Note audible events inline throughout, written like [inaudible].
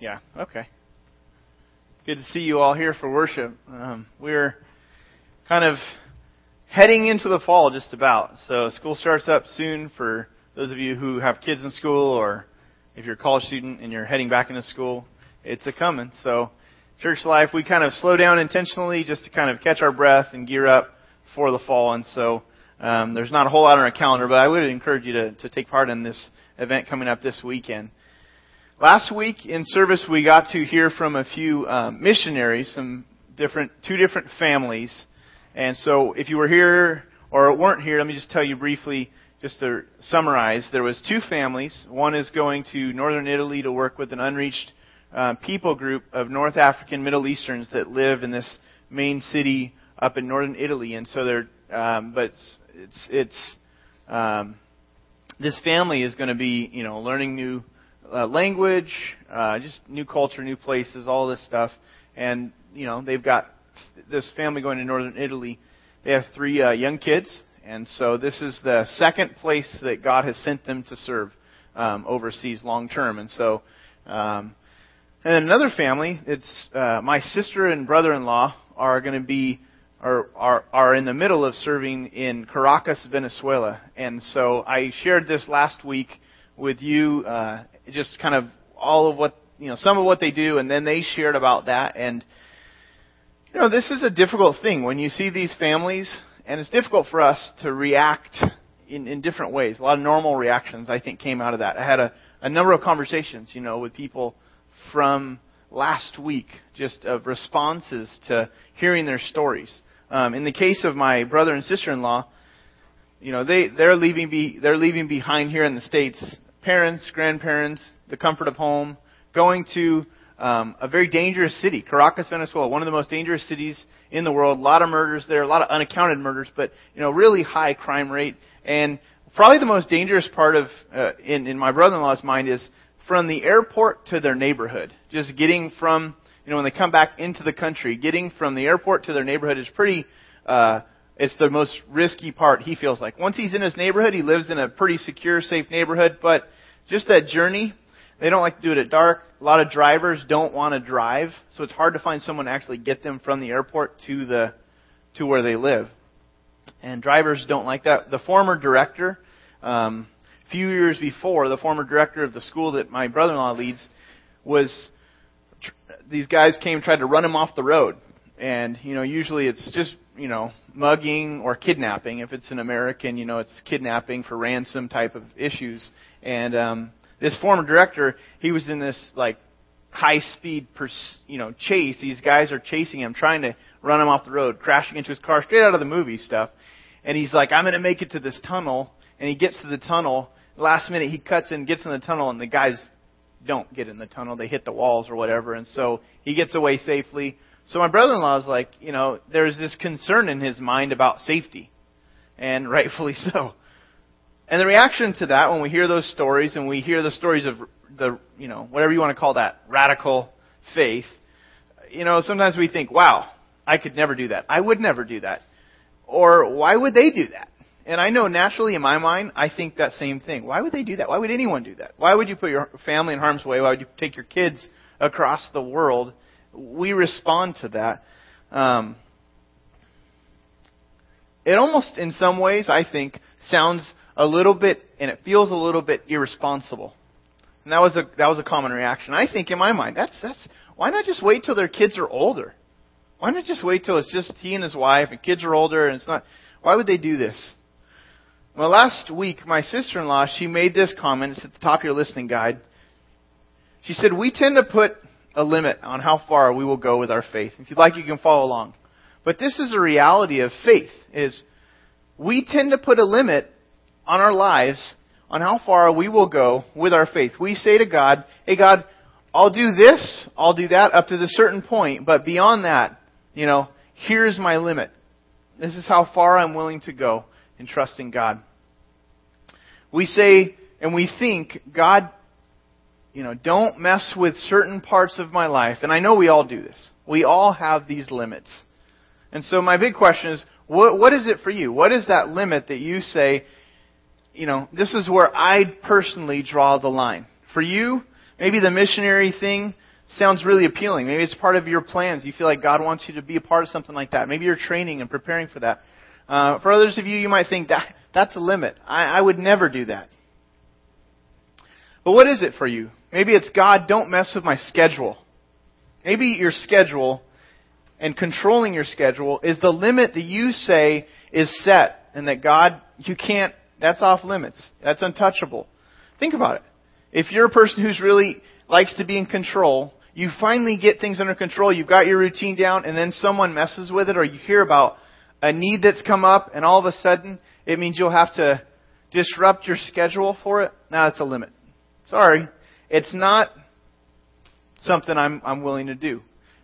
Yeah, okay. Good to see you all here for worship. Um, we're kind of heading into the fall just about. So school starts up soon for those of you who have kids in school or if you're a college student and you're heading back into school, it's a coming. So church life, we kind of slow down intentionally just to kind of catch our breath and gear up for the fall. And so um, there's not a whole lot on our calendar, but I would encourage you to, to take part in this event coming up this weekend. Last week in service, we got to hear from a few um, missionaries, some different, two different families. And so, if you were here or weren't here, let me just tell you briefly, just to summarize. There was two families. One is going to northern Italy to work with an unreached uh, people group of North African Middle Easterns that live in this main city up in northern Italy. And so they're, um, but it's, it's, it's um, this family is going to be, you know, learning new uh, language, uh, just new culture, new places, all this stuff. And, you know, they've got this family going to northern Italy. They have three uh, young kids. And so this is the second place that God has sent them to serve um, overseas long term. And so, um, and another family, it's uh, my sister and brother-in-law are going to be are, are are in the middle of serving in Caracas, Venezuela. And so I shared this last week with you uh, just kind of all of what you know, some of what they do, and then they shared about that. And you know, this is a difficult thing when you see these families, and it's difficult for us to react in, in different ways. A lot of normal reactions, I think, came out of that. I had a, a number of conversations, you know, with people from last week, just of responses to hearing their stories. Um, in the case of my brother and sister-in-law, you know, they they're leaving be they're leaving behind here in the states parents, grandparents, the comfort of home, going to um, a very dangerous city, Caracas, Venezuela, one of the most dangerous cities in the world. A lot of murders there, a lot of unaccounted murders, but you know, really high crime rate. And probably the most dangerous part of, uh, in, in my brother-in-law's mind, is from the airport to their neighborhood. Just getting from, you know, when they come back into the country, getting from the airport to their neighborhood is pretty. Uh, it's the most risky part, he feels like. Once he's in his neighborhood, he lives in a pretty secure, safe neighborhood, but just that journey, they don't like to do it at dark. A lot of drivers don't want to drive, so it's hard to find someone to actually get them from the airport to the to where they live. And drivers don't like that. The former director, um, a few years before, the former director of the school that my brother-in-law leads was tr- these guys came tried to run him off the road and you know usually it's just you know mugging or kidnapping. If it's an american you know it's kidnapping for ransom type of issues. And um this former director he was in this like high speed pers- you know chase. These guys are chasing him trying to run him off the road crashing into his car straight out of the movie stuff. And he's like i'm going to make it to this tunnel. And he gets to the tunnel. Last minute he cuts in gets in the tunnel and the guys don't get in the tunnel. They hit the walls or whatever. And so he gets away safely so my brother-in-law is like, you know, there's this concern in his mind about safety, and [laughs] rightfully so. And the reaction to that, when we hear those stories, and we hear the stories of the, you know, whatever you want to call that, radical faith, you know, sometimes we think, wow, I could never do that. I would never do that. Or why would they do that? And I know naturally in my mind, I think that same thing. Why would they do that? Why would anyone do that? Why would you put your family in harm's way? Why would you take your kids across the world we respond to that. Um, it almost, in some ways, I think, sounds a little bit, and it feels a little bit irresponsible. And that was a that was a common reaction. I think in my mind, that's that's why not just wait till their kids are older? Why not just wait till it's just he and his wife and kids are older and it's not? Why would they do this? Well, last week my sister-in-law she made this comment. It's at the top of your listening guide. She said we tend to put a limit on how far we will go with our faith. If you'd like, you can follow along. But this is a reality of faith is we tend to put a limit on our lives on how far we will go with our faith. We say to God, hey God, I'll do this, I'll do that up to the certain point, but beyond that, you know, here's my limit. This is how far I'm willing to go in trusting God. We say and we think God you know, don't mess with certain parts of my life. And I know we all do this. We all have these limits. And so my big question is, what, what is it for you? What is that limit that you say, you know, this is where I personally draw the line? For you, maybe the missionary thing sounds really appealing. Maybe it's part of your plans. You feel like God wants you to be a part of something like that. Maybe you're training and preparing for that. Uh, for others of you, you might think that that's a limit. I, I would never do that. But what is it for you? Maybe it's God, don't mess with my schedule. Maybe your schedule and controlling your schedule is the limit that you say is set and that God, you can't, that's off limits. That's untouchable. Think about it. If you're a person who's really likes to be in control, you finally get things under control, you've got your routine down, and then someone messes with it, or you hear about a need that's come up, and all of a sudden it means you'll have to disrupt your schedule for it. Now that's a limit. Sorry. It's not something I'm, I'm willing to do.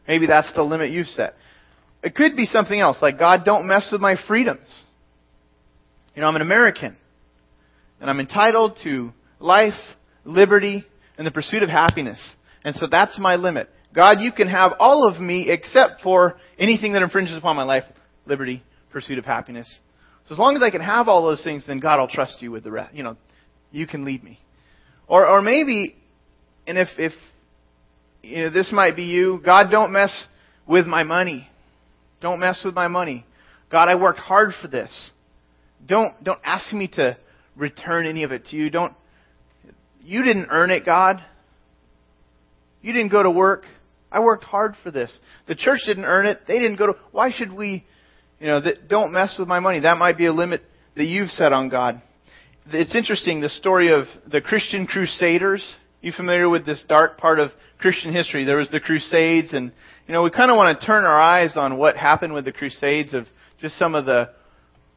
Maybe that's the limit you've set. It could be something else, like God, don't mess with my freedoms. You know, I'm an American, and I'm entitled to life, liberty, and the pursuit of happiness. And so that's my limit. God, you can have all of me except for anything that infringes upon my life, liberty, pursuit of happiness. So as long as I can have all those things, then God will trust you with the rest. You know, you can lead me. Or, or maybe, and if, if you know, this might be you. God, don't mess with my money. Don't mess with my money. God, I worked hard for this. Don't, don't ask me to return any of it to you. Don't, you didn't earn it, God. You didn't go to work. I worked hard for this. The church didn't earn it. They didn't go to, why should we, you know, that, don't mess with my money. That might be a limit that you've set on God. It's interesting, the story of the Christian Crusaders. You familiar with this dark part of Christian history. There was the Crusades, and you know we kind of want to turn our eyes on what happened with the Crusades of just some of the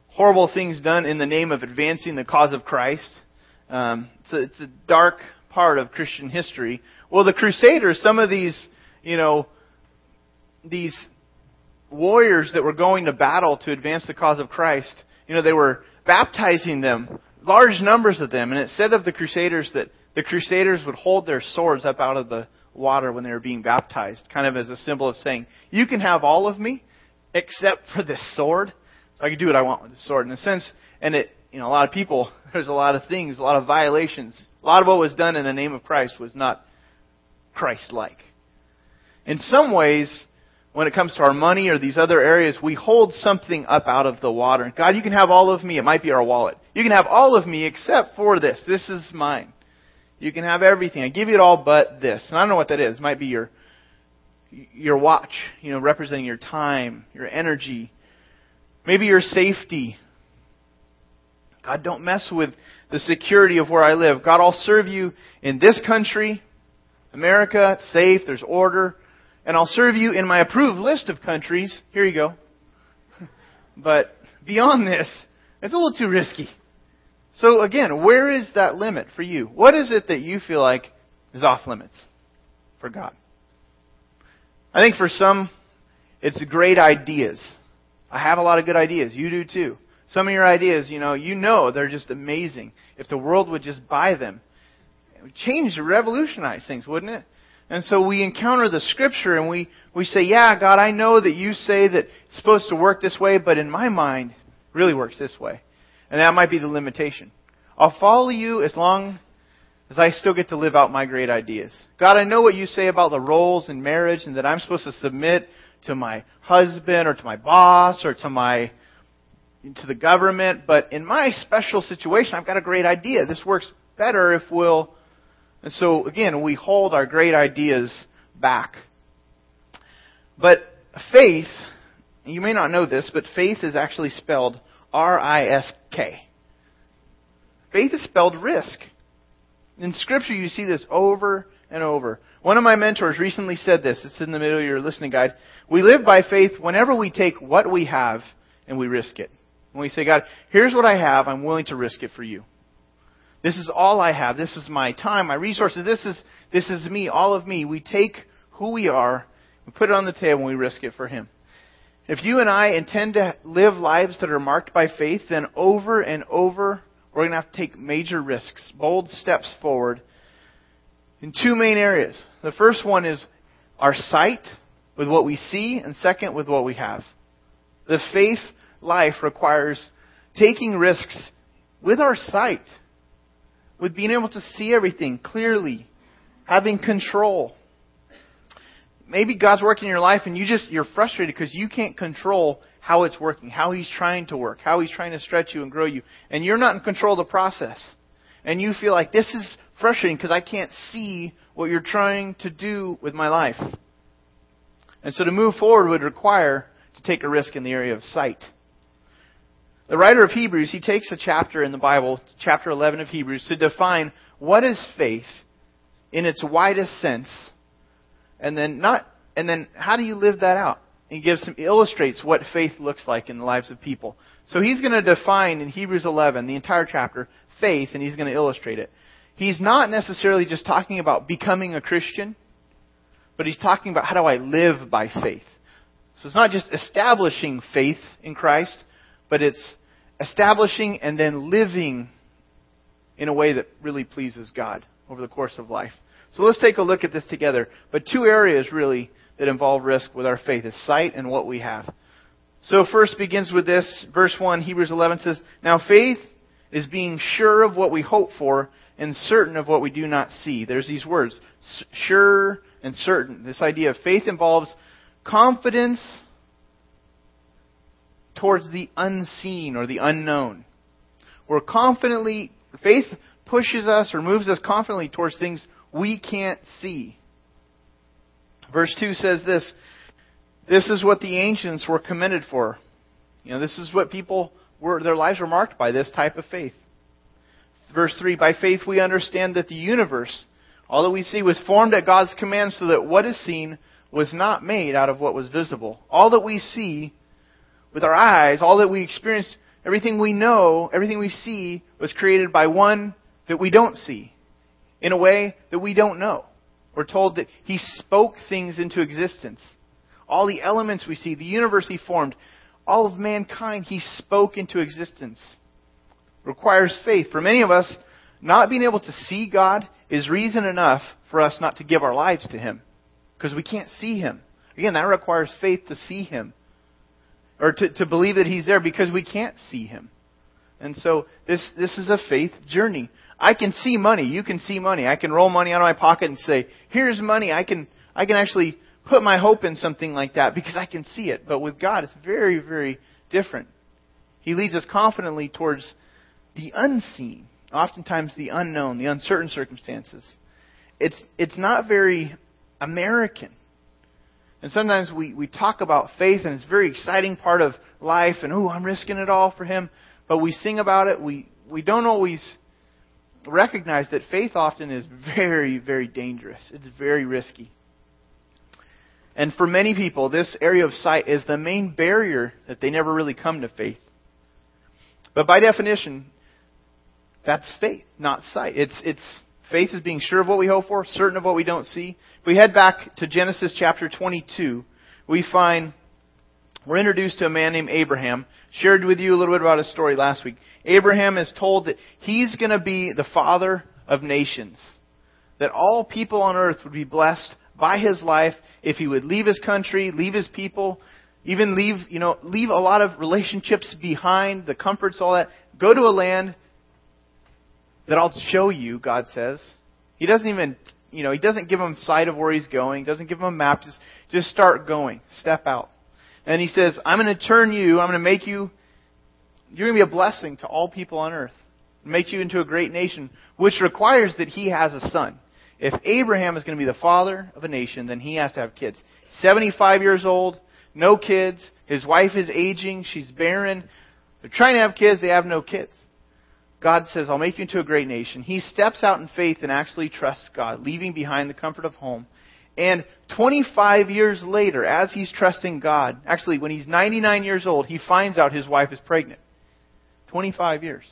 horrible things done in the name of advancing the cause of Christ. Um, it's, a, it's a dark part of Christian history. Well, the Crusaders, some of these, you know, these warriors that were going to battle to advance the cause of Christ, you know, they were baptizing them, large numbers of them, and it said of the Crusaders that the Crusaders would hold their swords up out of the water when they were being baptized, kind of as a symbol of saying, You can have all of me except for this sword. So I can do what I want with this sword. In a sense, and it, you know, a lot of people, [laughs] there's a lot of things, a lot of violations. A lot of what was done in the name of Christ was not Christ like. In some ways, when it comes to our money or these other areas, we hold something up out of the water. God, you can have all of me. It might be our wallet. You can have all of me except for this. This is mine. You can have everything. I give you it all but this. And I don't know what that is. It might be your your watch, you know, representing your time, your energy, maybe your safety. God, don't mess with the security of where I live. God, I'll serve you in this country, America, it's safe, there's order, and I'll serve you in my approved list of countries. Here you go. [laughs] but beyond this, it's a little too risky. So again, where is that limit for you? What is it that you feel like is off limits for God? I think for some, it's great ideas. I have a lot of good ideas. You do too. Some of your ideas, you know, you know they're just amazing. If the world would just buy them, it would change, revolutionize things, wouldn't it? And so we encounter the scripture and we, we say, yeah, God, I know that you say that it's supposed to work this way, but in my mind, it really works this way. And that might be the limitation. I'll follow you as long as I still get to live out my great ideas. God, I know what you say about the roles in marriage and that I'm supposed to submit to my husband or to my boss or to my to the government, but in my special situation, I've got a great idea. This works better if we'll and so again, we hold our great ideas back. But faith, you may not know this, but faith is actually spelled R I S K. Faith is spelled risk. In Scripture, you see this over and over. One of my mentors recently said this. It's in the middle of your listening guide. We live by faith whenever we take what we have and we risk it. When we say, God, here's what I have, I'm willing to risk it for you. This is all I have. This is my time, my resources. This is, this is me, all of me. We take who we are, we put it on the table, and we risk it for Him. If you and I intend to live lives that are marked by faith, then over and over, we're going to have to take major risks, bold steps forward in two main areas. The first one is our sight with what we see, and second, with what we have. The faith life requires taking risks with our sight, with being able to see everything clearly, having control. Maybe God's working in your life and you just, you're frustrated because you can't control how it's working, how He's trying to work, how He's trying to stretch you and grow you. And you're not in control of the process. And you feel like this is frustrating because I can't see what you're trying to do with my life. And so to move forward would require to take a risk in the area of sight. The writer of Hebrews, he takes a chapter in the Bible, chapter 11 of Hebrews, to define what is faith in its widest sense, and then not, and then how do you live that out? He gives some, illustrates what faith looks like in the lives of people. So he's going to define in Hebrews 11, the entire chapter, faith, and he's going to illustrate it. He's not necessarily just talking about becoming a Christian, but he's talking about how do I live by faith. So it's not just establishing faith in Christ, but it's establishing and then living in a way that really pleases God over the course of life. So let's take a look at this together. But two areas really that involve risk with our faith is sight and what we have. So first begins with this, verse 1, Hebrews 11 says, Now faith is being sure of what we hope for and certain of what we do not see. There's these words, sure and certain. This idea of faith involves confidence towards the unseen or the unknown. We're confidently, faith pushes us or moves us confidently towards things we can't see. Verse 2 says this This is what the ancients were commended for. You know, this is what people were, their lives were marked by this type of faith. Verse 3 By faith we understand that the universe, all that we see, was formed at God's command so that what is seen was not made out of what was visible. All that we see with our eyes, all that we experience, everything we know, everything we see was created by one that we don't see in a way that we don't know. We're told that He spoke things into existence. All the elements we see, the universe He formed, all of mankind He spoke into existence. Requires faith. For many of us, not being able to see God is reason enough for us not to give our lives to Him. Because we can't see Him. Again, that requires faith to see Him. Or to, to believe that He's there because we can't see Him. And so this, this is a faith journey. I can see money. You can see money. I can roll money out of my pocket and say, here's money. I can, I can actually put my hope in something like that because I can see it. But with God, it's very, very different. He leads us confidently towards the unseen, oftentimes the unknown, the uncertain circumstances. It's, it's not very American. And sometimes we, we talk about faith and it's a very exciting part of life and, oh, I'm risking it all for Him. But we sing about it. We, we don't always recognize that faith often is very, very dangerous. It's very risky. And for many people, this area of sight is the main barrier that they never really come to faith. But by definition, that's faith, not sight. It's, it's faith is being sure of what we hope for, certain of what we don't see. If we head back to Genesis chapter 22, we find we're introduced to a man named Abraham. Shared with you a little bit about his story last week. Abraham is told that he's going to be the father of nations. That all people on earth would be blessed by his life if he would leave his country, leave his people, even leave, you know, leave a lot of relationships behind, the comforts, all that. Go to a land that I'll show you, God says. He doesn't even, you know, he doesn't give him sight of where he's going, doesn't give him a map, just, just start going. Step out. And he says, I'm going to turn you, I'm going to make you you're going to be a blessing to all people on earth. Make you into a great nation, which requires that he has a son. If Abraham is going to be the father of a nation, then he has to have kids. 75 years old, no kids. His wife is aging. She's barren. They're trying to have kids. They have no kids. God says, I'll make you into a great nation. He steps out in faith and actually trusts God, leaving behind the comfort of home. And 25 years later, as he's trusting God, actually, when he's 99 years old, he finds out his wife is pregnant. 25 years.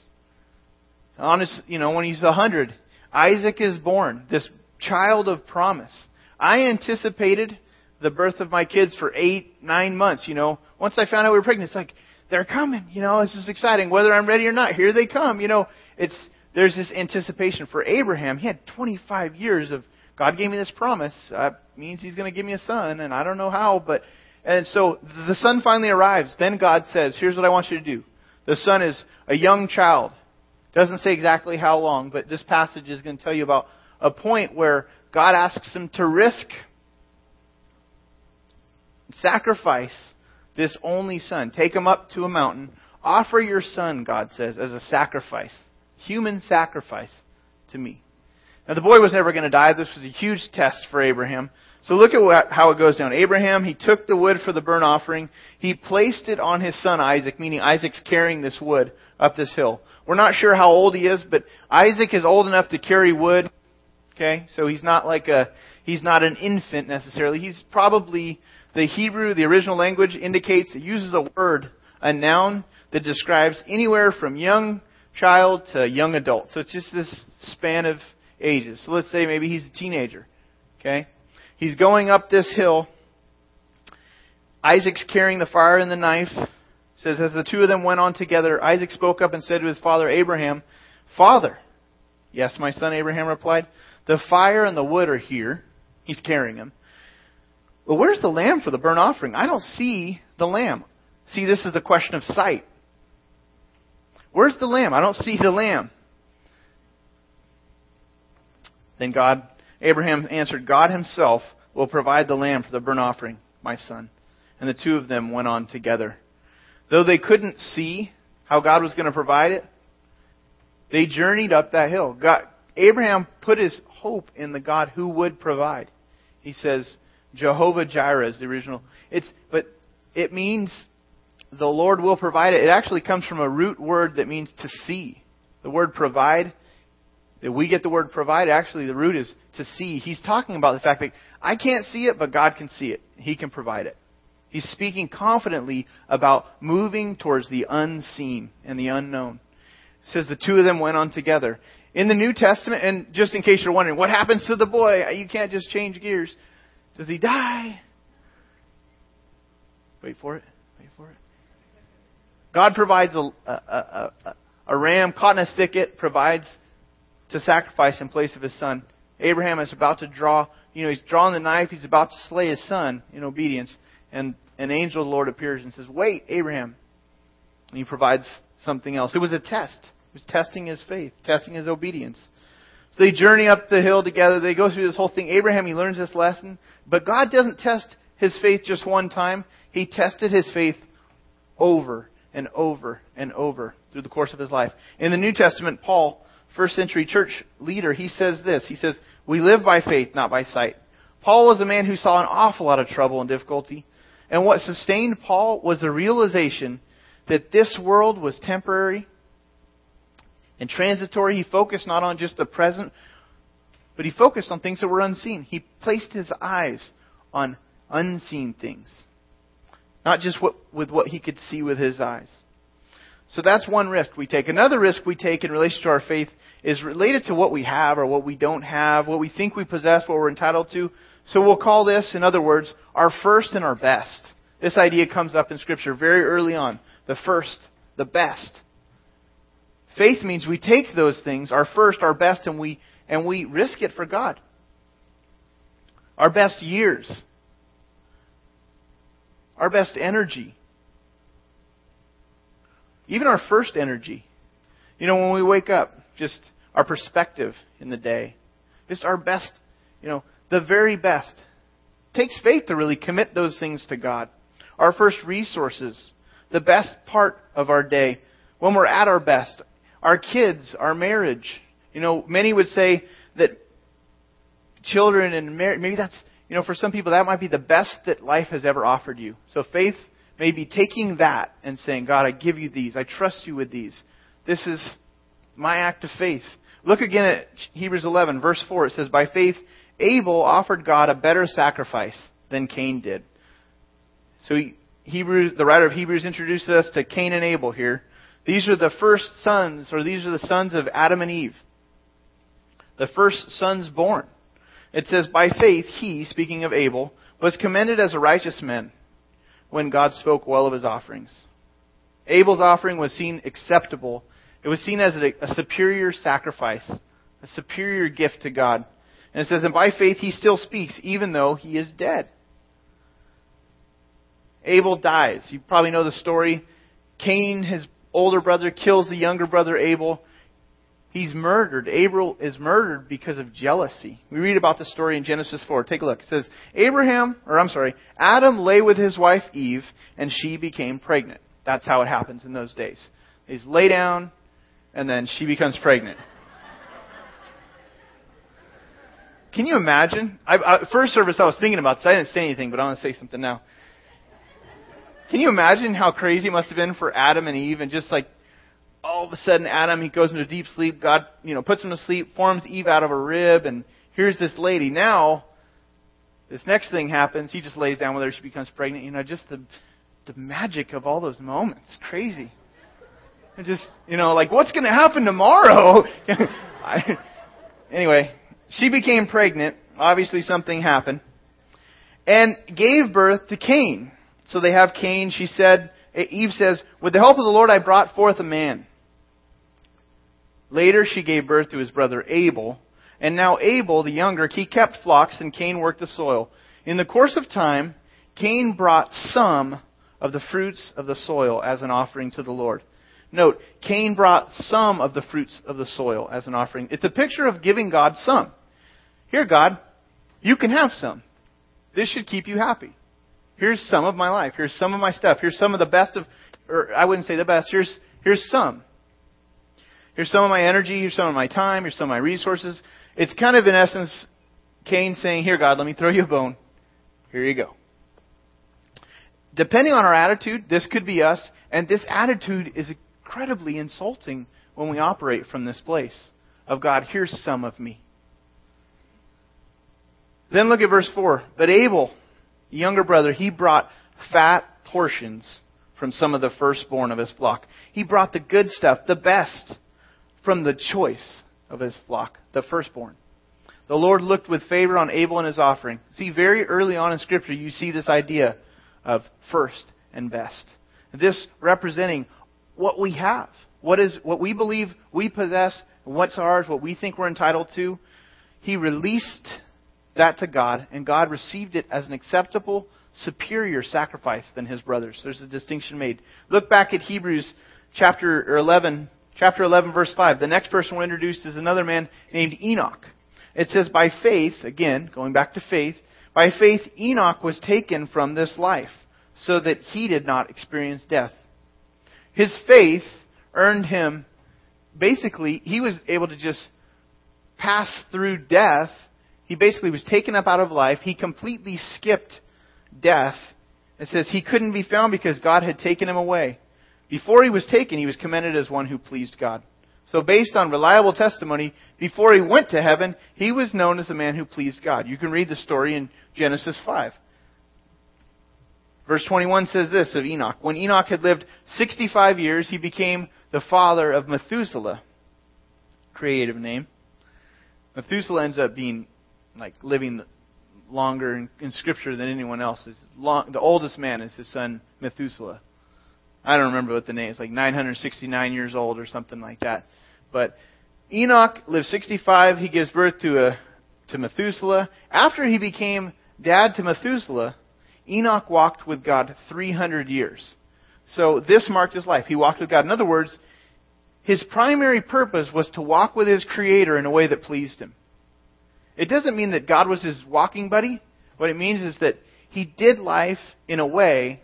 Honest, you know, when he's 100, Isaac is born, this child of promise. I anticipated the birth of my kids for eight, nine months, you know. Once I found out we were pregnant, it's like, they're coming, you know, this is exciting. Whether I'm ready or not, here they come, you know. It's, there's this anticipation. For Abraham, he had 25 years of, God gave me this promise. That means he's going to give me a son, and I don't know how, but, and so the son finally arrives. Then God says, here's what I want you to do. The son is a young child. Doesn't say exactly how long, but this passage is going to tell you about a point where God asks him to risk Sacrifice this only son. Take him up to a mountain. Offer your son, God says, as a sacrifice, human sacrifice to me. Now, the boy was never going to die. This was a huge test for Abraham. So look at what, how it goes down. Abraham, he took the wood for the burnt offering. He placed it on his son Isaac, meaning Isaac's carrying this wood up this hill. We're not sure how old he is, but Isaac is old enough to carry wood. Okay, so he's not like a, he's not an infant necessarily. He's probably, the Hebrew, the original language indicates, it uses a word, a noun, that describes anywhere from young child to young adult. So it's just this span of ages. So let's say maybe he's a teenager. Okay? He's going up this hill. Isaac's carrying the fire and the knife. It says, as the two of them went on together, Isaac spoke up and said to his father Abraham, Father. Yes, my son, Abraham replied. The fire and the wood are here. He's carrying them. Well, where's the lamb for the burnt offering? I don't see the lamb. See, this is the question of sight. Where's the lamb? I don't see the lamb. Then God, Abraham answered, God himself will provide the lamb for the burnt offering, my son. And the two of them went on together. Though they couldn't see how God was going to provide it, they journeyed up that hill. God, Abraham put his hope in the God who would provide. He says, Jehovah Jireh is the original. It's, but it means the Lord will provide it. It actually comes from a root word that means to see. The word provide, that we get the word provide, actually the root is to see. He's talking about the fact that I can't see it, but God can see it. He can provide it. He's speaking confidently about moving towards the unseen and the unknown. It says the two of them went on together. In the New Testament, and just in case you're wondering, what happens to the boy? You can't just change gears. Does he die? Wait for it. Wait for it. God provides a, a, a, a, ram caught in a thicket, provides to sacrifice in place of his son. Abraham is about to draw, you know, he's drawing the knife, he's about to slay his son in obedience, and an angel of the Lord appears and says, Wait, Abraham. And he provides something else. It was a test. It was testing his faith, testing his obedience. So they journey up the hill together. They go through this whole thing. Abraham, he learns this lesson. But God doesn't test his faith just one time. He tested his faith over and over and over through the course of his life. In the New Testament, Paul, first century church leader, he says this. He says, We live by faith, not by sight. Paul was a man who saw an awful lot of trouble and difficulty. And what sustained Paul was the realization that this world was temporary and transitory. He focused not on just the present, but he focused on things that were unseen. He placed his eyes on unseen things. Not just what, with what he could see with his eyes. So that's one risk we take. Another risk we take in relation to our faith is related to what we have or what we don't have, what we think we possess, what we're entitled to. So we'll call this, in other words, our first and our best. This idea comes up in Scripture very early on. The first, the best. Faith means we take those things, our first, our best, and we, and we risk it for God. Our best years, our best energy, even our first energy. You know, when we wake up, just our perspective in the day, just our best, you know, the very best. It takes faith to really commit those things to God. Our first resources, the best part of our day, when we're at our best, our kids, our marriage. You know, many would say that children and marriage, maybe that's you know, for some people, that might be the best that life has ever offered you. So faith may be taking that and saying, God, I give you these. I trust you with these. This is my act of faith. Look again at Hebrews 11, verse 4. It says, By faith, Abel offered God a better sacrifice than Cain did. So Hebrews, the writer of Hebrews introduces us to Cain and Abel here. These are the first sons, or these are the sons of Adam and Eve. The first sons born. It says, By faith, he, speaking of Abel, was commended as a righteous man when God spoke well of his offerings. Abel's offering was seen acceptable. It was seen as a, superior sacrifice, a superior gift to God. And it says, And by faith he still speaks, even though he is dead. Abel dies. You probably know the story. Cain, his older brother, kills the younger brother Abel. He's murdered. Abel is murdered because of jealousy. We read about the story in Genesis 4. Take a look. It says, Abraham, or I'm sorry, Adam lay with his wife Eve, and she became pregnant. That's how it happens in those days. They lay down, and then she becomes pregnant. Can you imagine? I, I, first service I was thinking about this. I didn't say anything, but I want to say something now. Can you imagine how crazy it must have been for Adam and Eve and just like all of a sudden Adam he goes into deep sleep. God, you know, puts him to sleep, forms Eve out of a rib, and here's this lady. Now, this next thing happens. He just lays down with her. She becomes pregnant. You know, just the the magic of all those moments. Crazy. And just, you know, like what's going to happen tomorrow? [laughs] I, anyway, she became pregnant. Obviously, something happened, and gave birth to Cain. So they have Cain. She said, Eve says, "With the help of the Lord, I brought forth a man." Later, she gave birth to his brother Abel. And now Abel, the younger, he kept flocks and Cain worked the soil. In the course of time, Cain brought some of the fruits of the soil as an offering to the Lord. Note, Cain brought some of the fruits of the soil as an offering. It's a picture of giving God some. Here, God, you can have some. This should keep you happy. Here's some of my life. Here's some of my stuff. Here's some of the best of, or I wouldn't say the best. Here's, here's some. Here's some of my energy. Here's some of my time. Here's some of my resources. It's kind of, in essence, Cain saying, Here, God, let me throw you a bone. Here you go. Depending on our attitude, this could be us, and this attitude is incredibly insulting when we operate from this place of God, here's some of me. Then look at verse 4. But Abel, younger brother, he brought fat portions from some of the firstborn of his flock. He brought the good stuff, the best from the choice of his flock, the firstborn. The Lord looked with favor on Abel and his offering. See, very early on in Scripture, you see this idea of first and best. This representing what we have, what is what we believe we possess, what's ours, what we think we're entitled to. He released that to God, and God received it as an acceptable, superior sacrifice than his brothers. There's a distinction made. Look back at Hebrews chapter 11, Chapter 11, verse 5. The next person we're introduced is another man named Enoch. It says, By faith, again, going back to faith, by faith Enoch was taken from this life, so that he did not experience death. His faith earned him, basically, he was able to just pass through death. He basically was taken up out of life. He completely skipped death. It says he couldn't be found because God had taken him away. Before he was taken, he was commended as one who pleased God. So, based on reliable testimony, before he went to heaven, he was known as a man who pleased God. You can read the story in Genesis 5. Verse 21 says this of Enoch When Enoch had lived 65 years, he became the father of Methuselah. Creative name. Methuselah ends up being like living longer in, in Scripture than anyone else. Long, the oldest man is his son Methuselah. I don't remember what the name is, like 969 years old or something like that. But Enoch lived 65. He gives birth to a to Methuselah. After he became dad to Methuselah, Enoch walked with God 300 years. So this marked his life. He walked with God. In other words, his primary purpose was to walk with his Creator in a way that pleased him. It doesn't mean that God was his walking buddy. What it means is that he did life in a way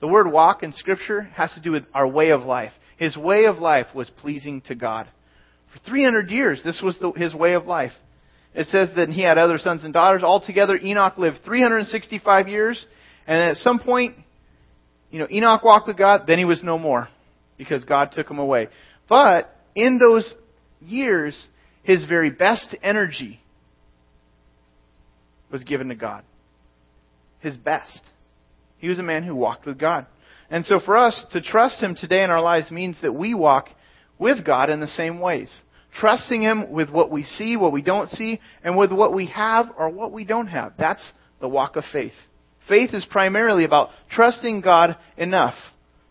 the word walk in Scripture has to do with our way of life. His way of life was pleasing to God. For 300 years, this was the, his way of life. It says that he had other sons and daughters. Altogether, Enoch lived 365 years. And at some point, you know, Enoch walked with God, then he was no more because God took him away. But in those years, his very best energy was given to God. His best. He was a man who walked with God. And so for us to trust Him today in our lives means that we walk with God in the same ways. Trusting Him with what we see, what we don't see, and with what we have or what we don't have. That's the walk of faith. Faith is primarily about trusting God enough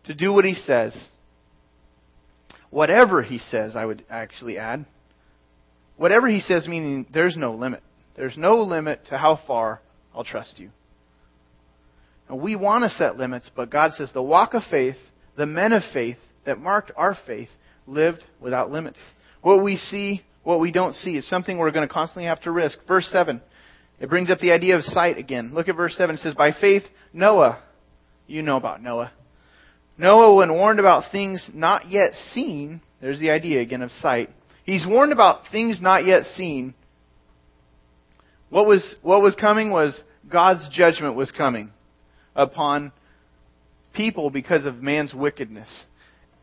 to do what He says. Whatever He says, I would actually add. Whatever He says, meaning there's no limit. There's no limit to how far I'll trust you. And we want to set limits, but God says the walk of faith, the men of faith that marked our faith, lived without limits. What we see, what we don't see, is something we're going to constantly have to risk. Verse 7, it brings up the idea of sight again. Look at verse 7. It says, By faith, Noah, you know about Noah. Noah, when warned about things not yet seen, there's the idea again of sight. He's warned about things not yet seen. What was, what was coming was God's judgment was coming upon people because of man's wickedness.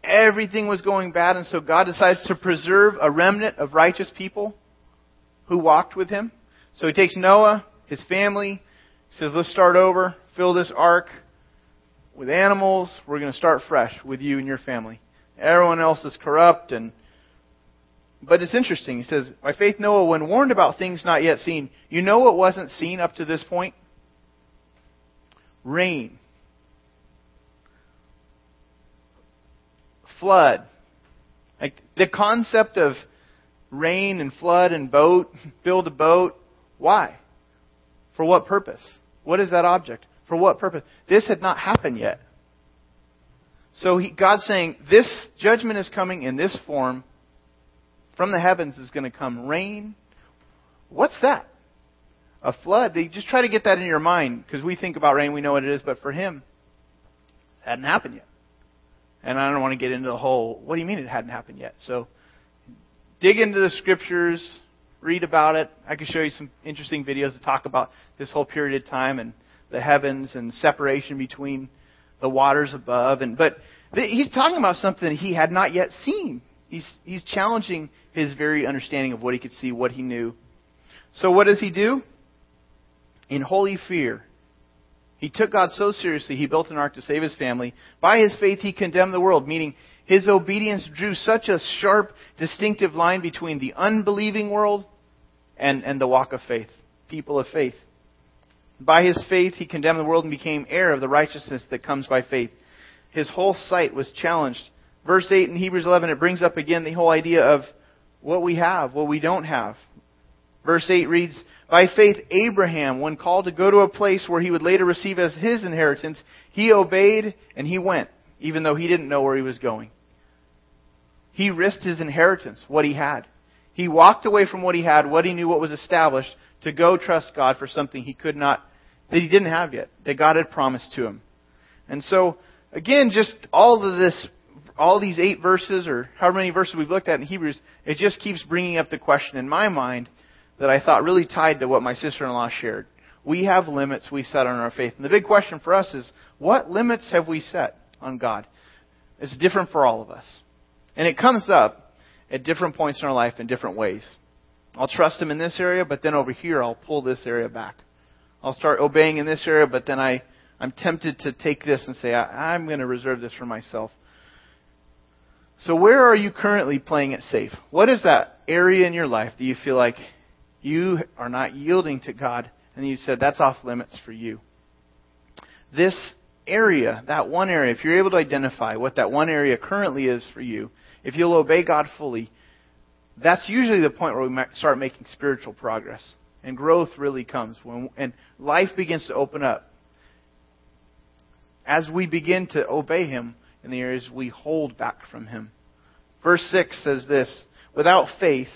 Everything was going bad, and so God decides to preserve a remnant of righteous people who walked with him. So he takes Noah, his family, says, Let's start over, fill this ark with animals. We're going to start fresh with you and your family. Everyone else is corrupt and but it's interesting. He says, By faith Noah, when warned about things not yet seen, you know what wasn't seen up to this point? Rain. Flood. Like the concept of rain and flood and boat, [laughs] build a boat. Why? For what purpose? What is that object? For what purpose? This had not happened yet. So he, God's saying, this judgment is coming in this form. From the heavens is going to come rain. What's that? A flood. They just try to get that in your mind because we think about rain, we know what it is, but for him, it hadn't happened yet. And I don't want to get into the whole, what do you mean it hadn't happened yet? So dig into the scriptures, read about it. I can show you some interesting videos that talk about this whole period of time and the heavens and separation between the waters above. And but he's talking about something he had not yet seen. He's he's challenging his very understanding of what he could see, what he knew. So what does he do? In holy fear, he took God so seriously, he built an ark to save his family. By his faith, he condemned the world, meaning his obedience drew such a sharp, distinctive line between the unbelieving world and, and the walk of faith, people of faith. By his faith, he condemned the world and became heir of the righteousness that comes by faith. His whole sight was challenged. Verse 8 in Hebrews 11, it brings up again the whole idea of what we have, what we don't have. Verse 8 reads, By faith, Abraham, when called to go to a place where he would later receive as his inheritance, he obeyed and he went, even though he didn't know where he was going. He risked his inheritance, what he had. He walked away from what he had, what he knew, what was established, to go trust God for something he could not that he didn't have yet, that God had promised to him. And so, again, just all of this, all these eight verses, or however many verses we've looked at in Hebrews, it just keeps bringing up the question in my mind that I thought really tied to what my sister-in-law shared. We have limits we set on our faith. And the big question for us is, what limits have we set on God? It's different for all of us. And it comes up at different points in our life in different ways. I'll trust Him in this area, but then over here I'll pull this area back. I'll start obeying in this area, but then I, I'm tempted to take this and say, I, I'm going to reserve this for myself. So where are you currently playing it safe? What is that area in your life that you feel like you are not yielding to God and you said that's off limits for you? This area, that one area, if you're able to identify what that one area currently is for you, if you'll obey God fully, that's usually the point where we start making spiritual progress and growth really comes when and life begins to open up as we begin to obey him in the areas we hold back from him. Verse 6 says this, without faith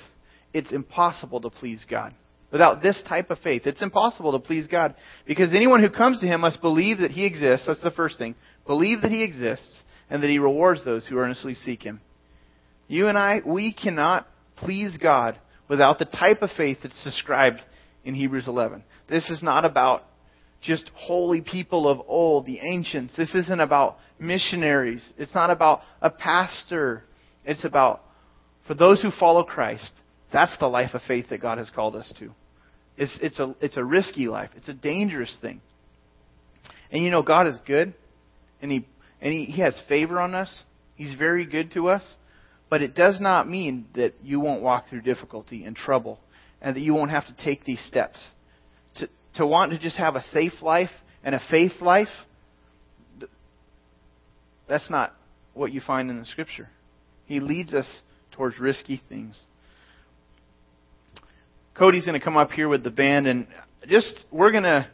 it's impossible to please God. Without this type of faith, it's impossible to please God because anyone who comes to him must believe that he exists. That's the first thing. Believe that he exists and that he rewards those who earnestly seek him. You and I, we cannot please God without the type of faith that's described in Hebrews 11. This is not about just holy people of old, the ancients. This isn't about missionaries. It's not about a pastor. It's about, for those who follow Christ, that's the life of faith that God has called us to. It's, it's, a, it's a risky life. It's a dangerous thing. And you know, God is good, and He, and he, he has favor on us. He's very good to us. But it does not mean that you won't walk through difficulty and trouble and that you won't have to take these steps. To, to want to just have a safe life and a faith life, that's not what you find in the Scripture. He leads us towards risky things. Cody's going to come up here with the band, and just, we're going to.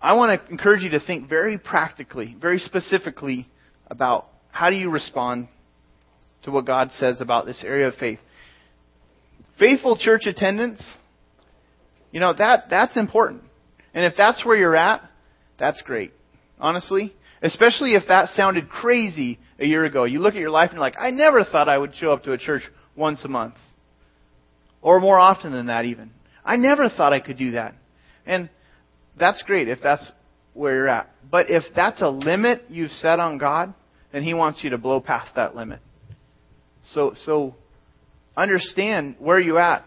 I want to encourage you to think very practically, very specifically about how do you respond to what God says about this area of faith. Faithful church attendance, you know, that, that's important. And if that's where you're at, that's great. Honestly. Especially if that sounded crazy a year ago. You look at your life and you're like, I never thought I would show up to a church once a month. Or more often than that even. I never thought I could do that. And that's great if that's where you're at. But if that's a limit you've set on God, then He wants you to blow past that limit. So, so understand where you're at.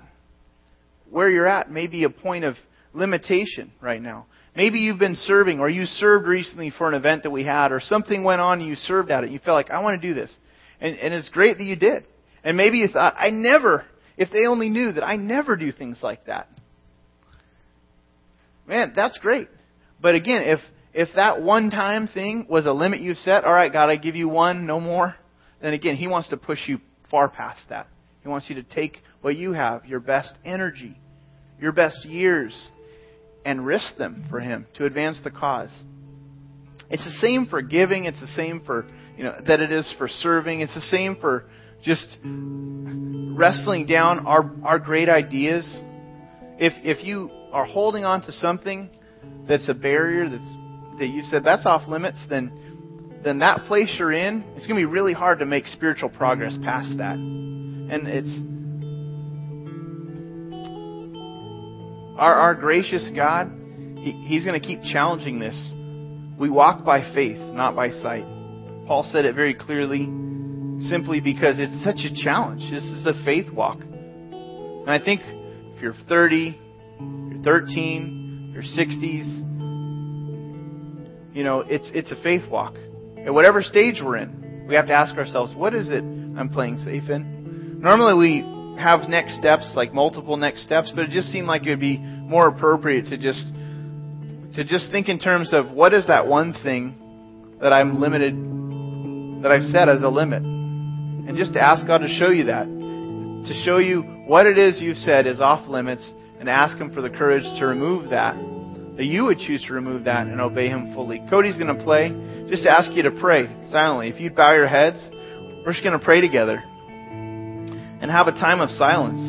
Where you're at may be a point of limitation right now. Maybe you've been serving or you served recently for an event that we had or something went on and you served at it. You felt like, I want to do this. And, and it's great that you did. And maybe you thought, I never, if they only knew that I never do things like that. Man, that's great. But again, if, if that one time thing was a limit you've set, all right, God, I give you one, no more, then again, He wants to push you far past that. He wants you to take what you have, your best energy, your best years, and risk them for Him to advance the cause. It's the same for giving. It's the same for, you know, that it is for serving. It's the same for just wrestling down our, our great ideas. If, if you are holding on to something that's a barrier that's, that you said that's off limits, then, then that place you're in, it's going to be really hard to make spiritual progress past that. And it's, Our, our gracious God, he, He's going to keep challenging this. We walk by faith, not by sight. Paul said it very clearly, simply because it's such a challenge. This is a faith walk. And I think if you're 30, you're 13, you're 60s, you know, it's, it's a faith walk. At whatever stage we're in, we have to ask ourselves, what is it I'm playing safe in? Normally we have next steps, like multiple next steps, but it just seemed like it would be more appropriate to just to just think in terms of what is that one thing that I'm limited that I've set as a limit. And just to ask God to show you that. To show you what it is you've said is off limits and ask him for the courage to remove that. That you would choose to remove that and obey him fully. Cody's going to play. Just ask you to pray silently. If you'd bow your heads, we're just going to pray together and have a time of silence.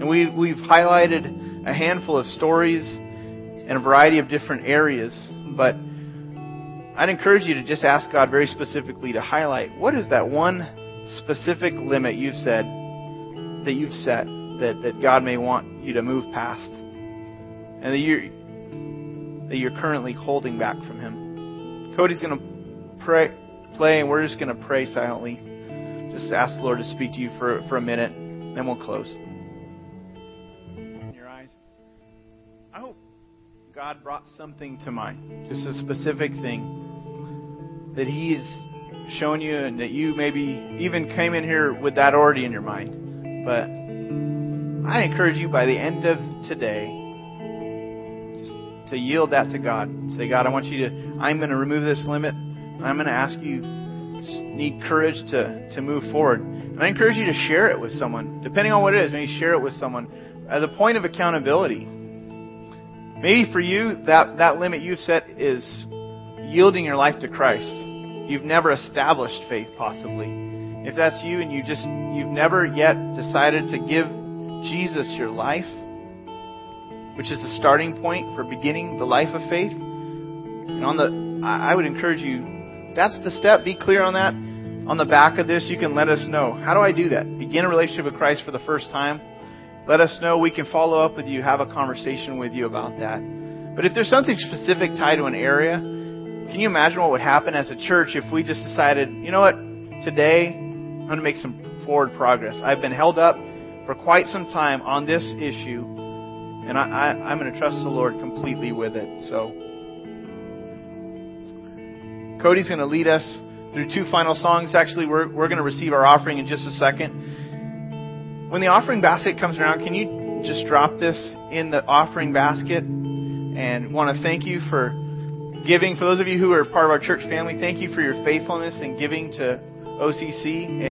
And we, we've highlighted a handful of stories in a variety of different areas, but I'd encourage you to just ask God very specifically to highlight what is that one specific limit you've said that you've set that, that God may want you to move past and that you're, that you're currently holding back from Him. Cody's going to pray, play, and we're just going to pray silently. Just ask the Lord to speak to you for, for a minute, then we'll close. In your eyes. I hope God brought something to mind, just a specific thing that He's shown you, and that you maybe even came in here with that already in your mind. But I encourage you by the end of today to yield that to God. Say, God, I want you to, I'm going to remove this limit. I'm going to ask you need courage to, to move forward. And I encourage you to share it with someone, depending on what it is. Maybe share it with someone as a point of accountability. Maybe for you, that, that limit you've set is yielding your life to Christ. You've never established faith, possibly. If that's you and you just, you've never yet decided to give Jesus your life, which is the starting point for beginning the life of faith, and on the, I would encourage you that's the step. Be clear on that. On the back of this, you can let us know. How do I do that? Begin a relationship with Christ for the first time. Let us know. We can follow up with you, have a conversation with you about that. But if there's something specific tied to an area, can you imagine what would happen as a church if we just decided, you know what, today I'm going to make some forward progress. I've been held up for quite some time on this issue, and I, I'm going to trust the Lord completely with it. So Cody's going to lead us through two final songs. Actually, we're, we're going to receive our offering in just a second. When the offering basket comes around, can you just drop this in the offering basket? And want to thank you for giving. For those of you who are part of our church family, thank you for your faithfulness in giving to OCC.